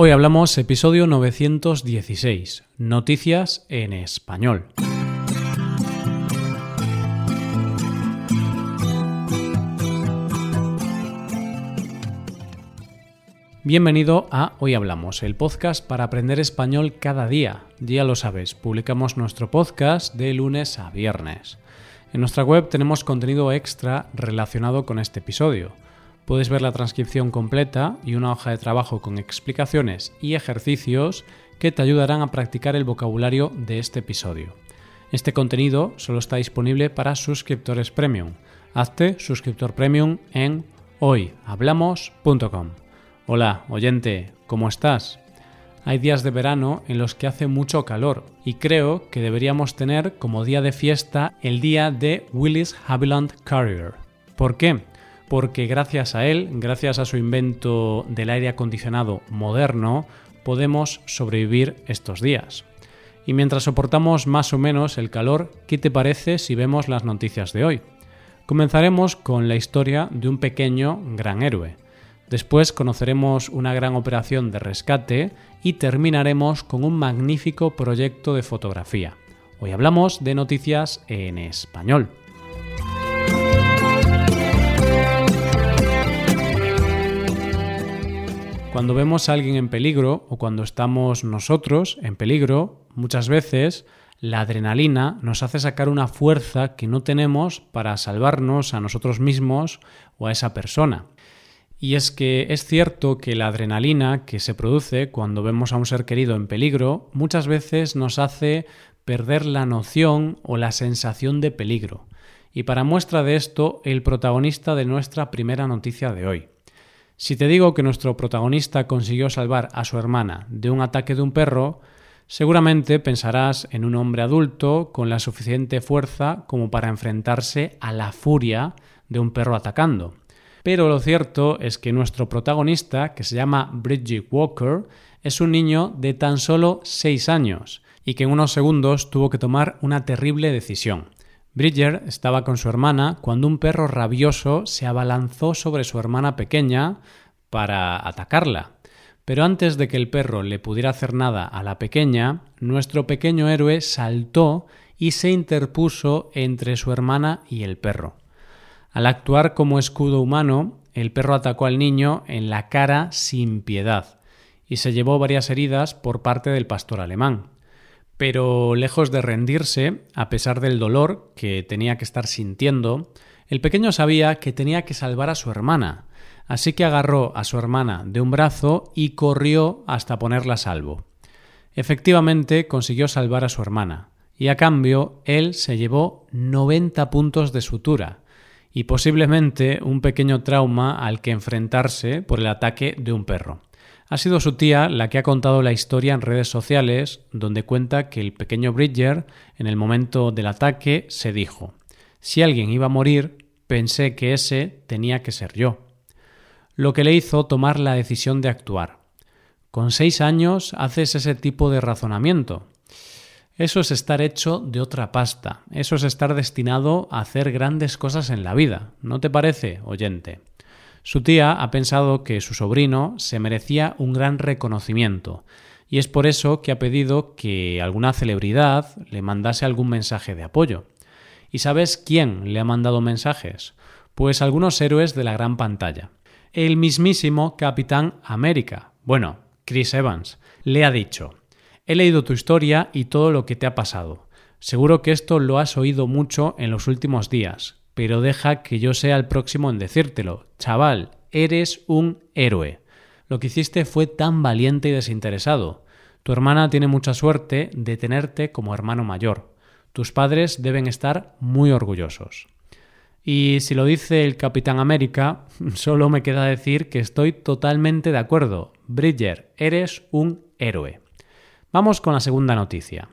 Hoy hablamos episodio 916, Noticias en Español. Bienvenido a Hoy Hablamos, el podcast para aprender español cada día. Ya lo sabes, publicamos nuestro podcast de lunes a viernes. En nuestra web tenemos contenido extra relacionado con este episodio Puedes ver la transcripción completa y una hoja de trabajo con explicaciones y ejercicios que te ayudarán a practicar el vocabulario de este episodio. Este contenido solo está disponible para suscriptores premium. Hazte suscriptor premium en hoyhablamos.com. Hola, oyente, ¿cómo estás? Hay días de verano en los que hace mucho calor y creo que deberíamos tener como día de fiesta el día de Willis Haviland Carrier. ¿Por qué? Porque gracias a él, gracias a su invento del aire acondicionado moderno, podemos sobrevivir estos días. Y mientras soportamos más o menos el calor, ¿qué te parece si vemos las noticias de hoy? Comenzaremos con la historia de un pequeño gran héroe. Después conoceremos una gran operación de rescate y terminaremos con un magnífico proyecto de fotografía. Hoy hablamos de noticias en español. Cuando vemos a alguien en peligro o cuando estamos nosotros en peligro, muchas veces la adrenalina nos hace sacar una fuerza que no tenemos para salvarnos a nosotros mismos o a esa persona. Y es que es cierto que la adrenalina que se produce cuando vemos a un ser querido en peligro muchas veces nos hace perder la noción o la sensación de peligro. Y para muestra de esto, el protagonista de nuestra primera noticia de hoy. Si te digo que nuestro protagonista consiguió salvar a su hermana de un ataque de un perro, seguramente pensarás en un hombre adulto con la suficiente fuerza como para enfrentarse a la furia de un perro atacando. Pero lo cierto es que nuestro protagonista, que se llama Bridget Walker, es un niño de tan solo 6 años y que en unos segundos tuvo que tomar una terrible decisión. Bridger estaba con su hermana cuando un perro rabioso se abalanzó sobre su hermana pequeña para atacarla. Pero antes de que el perro le pudiera hacer nada a la pequeña, nuestro pequeño héroe saltó y se interpuso entre su hermana y el perro. Al actuar como escudo humano, el perro atacó al niño en la cara sin piedad y se llevó varias heridas por parte del pastor alemán. Pero lejos de rendirse, a pesar del dolor que tenía que estar sintiendo, el pequeño sabía que tenía que salvar a su hermana, así que agarró a su hermana de un brazo y corrió hasta ponerla a salvo. Efectivamente consiguió salvar a su hermana, y a cambio él se llevó 90 puntos de sutura, y posiblemente un pequeño trauma al que enfrentarse por el ataque de un perro. Ha sido su tía la que ha contado la historia en redes sociales, donde cuenta que el pequeño Bridger, en el momento del ataque, se dijo, si alguien iba a morir, pensé que ese tenía que ser yo. Lo que le hizo tomar la decisión de actuar. Con seis años haces ese tipo de razonamiento. Eso es estar hecho de otra pasta, eso es estar destinado a hacer grandes cosas en la vida, ¿no te parece, oyente? Su tía ha pensado que su sobrino se merecía un gran reconocimiento, y es por eso que ha pedido que alguna celebridad le mandase algún mensaje de apoyo. ¿Y sabes quién le ha mandado mensajes? Pues algunos héroes de la gran pantalla. El mismísimo Capitán América, bueno, Chris Evans, le ha dicho, he leído tu historia y todo lo que te ha pasado. Seguro que esto lo has oído mucho en los últimos días pero deja que yo sea el próximo en decírtelo. Chaval, eres un héroe. Lo que hiciste fue tan valiente y desinteresado. Tu hermana tiene mucha suerte de tenerte como hermano mayor. Tus padres deben estar muy orgullosos. Y si lo dice el Capitán América, solo me queda decir que estoy totalmente de acuerdo. Bridger, eres un héroe. Vamos con la segunda noticia.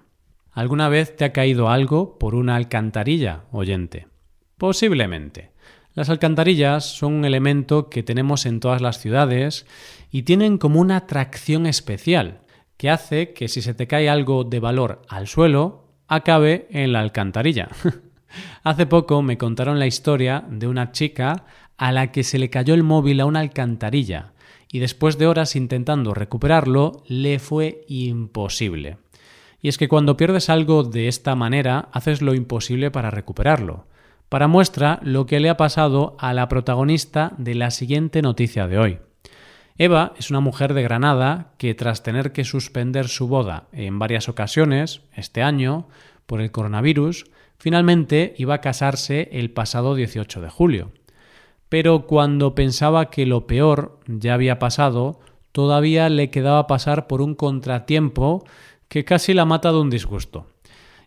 ¿Alguna vez te ha caído algo por una alcantarilla, oyente? Posiblemente. Las alcantarillas son un elemento que tenemos en todas las ciudades y tienen como una atracción especial que hace que si se te cae algo de valor al suelo, acabe en la alcantarilla. Hace poco me contaron la historia de una chica a la que se le cayó el móvil a una alcantarilla y después de horas intentando recuperarlo, le fue imposible. Y es que cuando pierdes algo de esta manera, haces lo imposible para recuperarlo. Para muestra lo que le ha pasado a la protagonista de la siguiente noticia de hoy. Eva es una mujer de Granada que tras tener que suspender su boda en varias ocasiones este año por el coronavirus, finalmente iba a casarse el pasado 18 de julio. Pero cuando pensaba que lo peor ya había pasado, todavía le quedaba pasar por un contratiempo que casi la mata de un disgusto.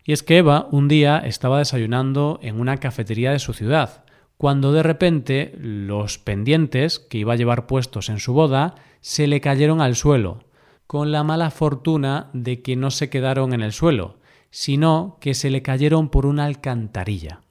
Y es que Eva un día estaba desayunando en una cafetería de su ciudad, cuando de repente los pendientes que iba a llevar puestos en su boda se le cayeron al suelo, con la mala fortuna de que no se quedaron en el suelo, sino que se le cayeron por una alcantarilla.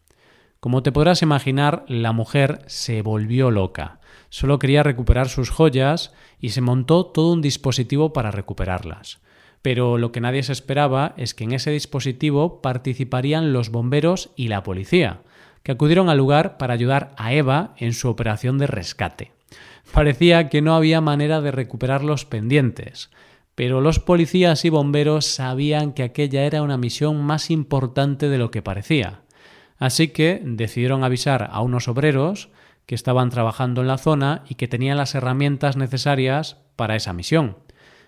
Como te podrás imaginar, la mujer se volvió loca. Solo quería recuperar sus joyas y se montó todo un dispositivo para recuperarlas. Pero lo que nadie se esperaba es que en ese dispositivo participarían los bomberos y la policía, que acudieron al lugar para ayudar a Eva en su operación de rescate. Parecía que no había manera de recuperar los pendientes, pero los policías y bomberos sabían que aquella era una misión más importante de lo que parecía. Así que decidieron avisar a unos obreros que estaban trabajando en la zona y que tenían las herramientas necesarias para esa misión.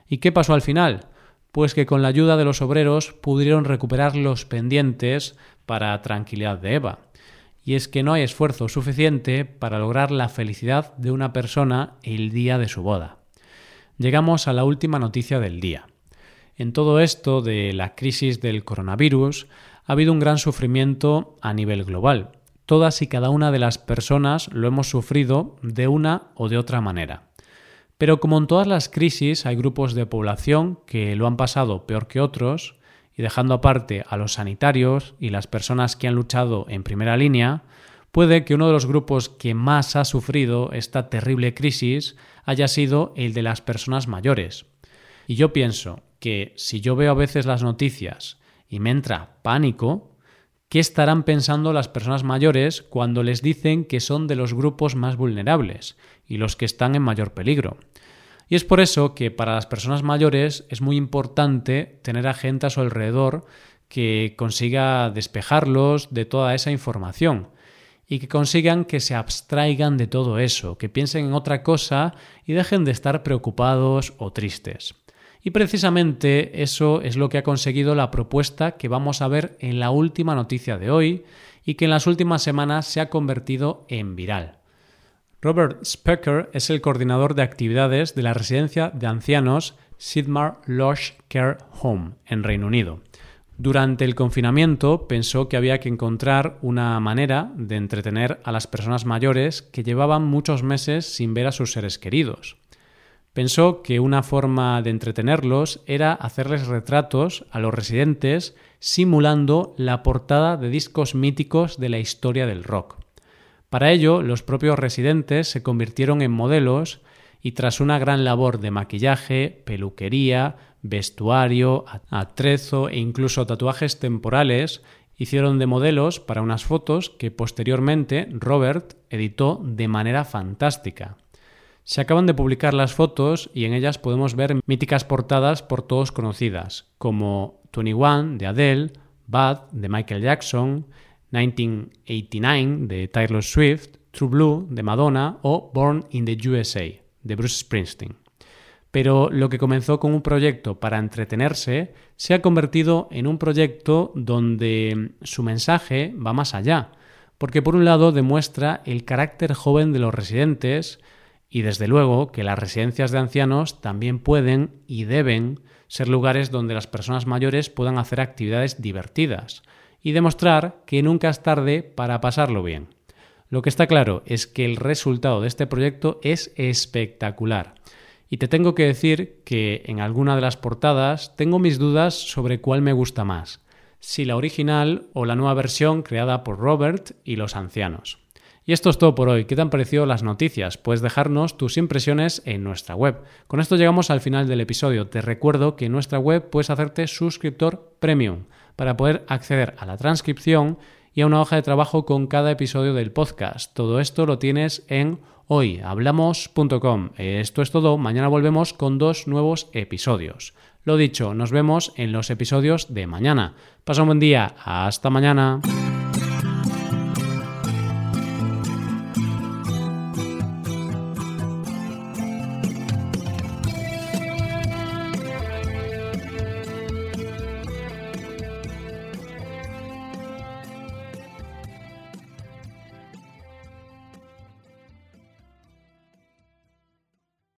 ¿Y qué pasó al final? Pues que con la ayuda de los obreros pudieron recuperar los pendientes para tranquilidad de Eva. Y es que no hay esfuerzo suficiente para lograr la felicidad de una persona el día de su boda llegamos a la última noticia del día. En todo esto de la crisis del coronavirus ha habido un gran sufrimiento a nivel global. Todas y cada una de las personas lo hemos sufrido de una o de otra manera. Pero como en todas las crisis hay grupos de población que lo han pasado peor que otros, y dejando aparte a los sanitarios y las personas que han luchado en primera línea, puede que uno de los grupos que más ha sufrido esta terrible crisis haya sido el de las personas mayores. Y yo pienso que si yo veo a veces las noticias y me entra pánico, ¿qué estarán pensando las personas mayores cuando les dicen que son de los grupos más vulnerables y los que están en mayor peligro? Y es por eso que para las personas mayores es muy importante tener a gente a su alrededor que consiga despejarlos de toda esa información y que consigan que se abstraigan de todo eso, que piensen en otra cosa y dejen de estar preocupados o tristes. Y precisamente eso es lo que ha conseguido la propuesta que vamos a ver en la última noticia de hoy y que en las últimas semanas se ha convertido en viral. Robert Specker es el coordinador de actividades de la residencia de ancianos Sidmar Lodge Care Home en Reino Unido. Durante el confinamiento pensó que había que encontrar una manera de entretener a las personas mayores que llevaban muchos meses sin ver a sus seres queridos. Pensó que una forma de entretenerlos era hacerles retratos a los residentes simulando la portada de discos míticos de la historia del rock. Para ello, los propios residentes se convirtieron en modelos y tras una gran labor de maquillaje, peluquería, vestuario, atrezo e incluso tatuajes temporales, hicieron de modelos para unas fotos que posteriormente Robert editó de manera fantástica. Se acaban de publicar las fotos y en ellas podemos ver míticas portadas por todos conocidas, como 21 de Adele, Bad de Michael Jackson, 1989 de Taylor Swift, True Blue de Madonna o Born in the USA de Bruce Springsteen. Pero lo que comenzó como un proyecto para entretenerse se ha convertido en un proyecto donde su mensaje va más allá, porque por un lado demuestra el carácter joven de los residentes y desde luego que las residencias de ancianos también pueden y deben ser lugares donde las personas mayores puedan hacer actividades divertidas y demostrar que nunca es tarde para pasarlo bien. Lo que está claro es que el resultado de este proyecto es espectacular. Y te tengo que decir que en alguna de las portadas tengo mis dudas sobre cuál me gusta más, si la original o la nueva versión creada por Robert y los ancianos. Y esto es todo por hoy. ¿Qué te han parecido las noticias? Puedes dejarnos tus impresiones en nuestra web. Con esto llegamos al final del episodio. Te recuerdo que en nuestra web puedes hacerte suscriptor premium para poder acceder a la transcripción y a una hoja de trabajo con cada episodio del podcast. Todo esto lo tienes en hoyhablamos.com. Esto es todo, mañana volvemos con dos nuevos episodios. Lo dicho, nos vemos en los episodios de mañana. Pasa un buen día, hasta mañana.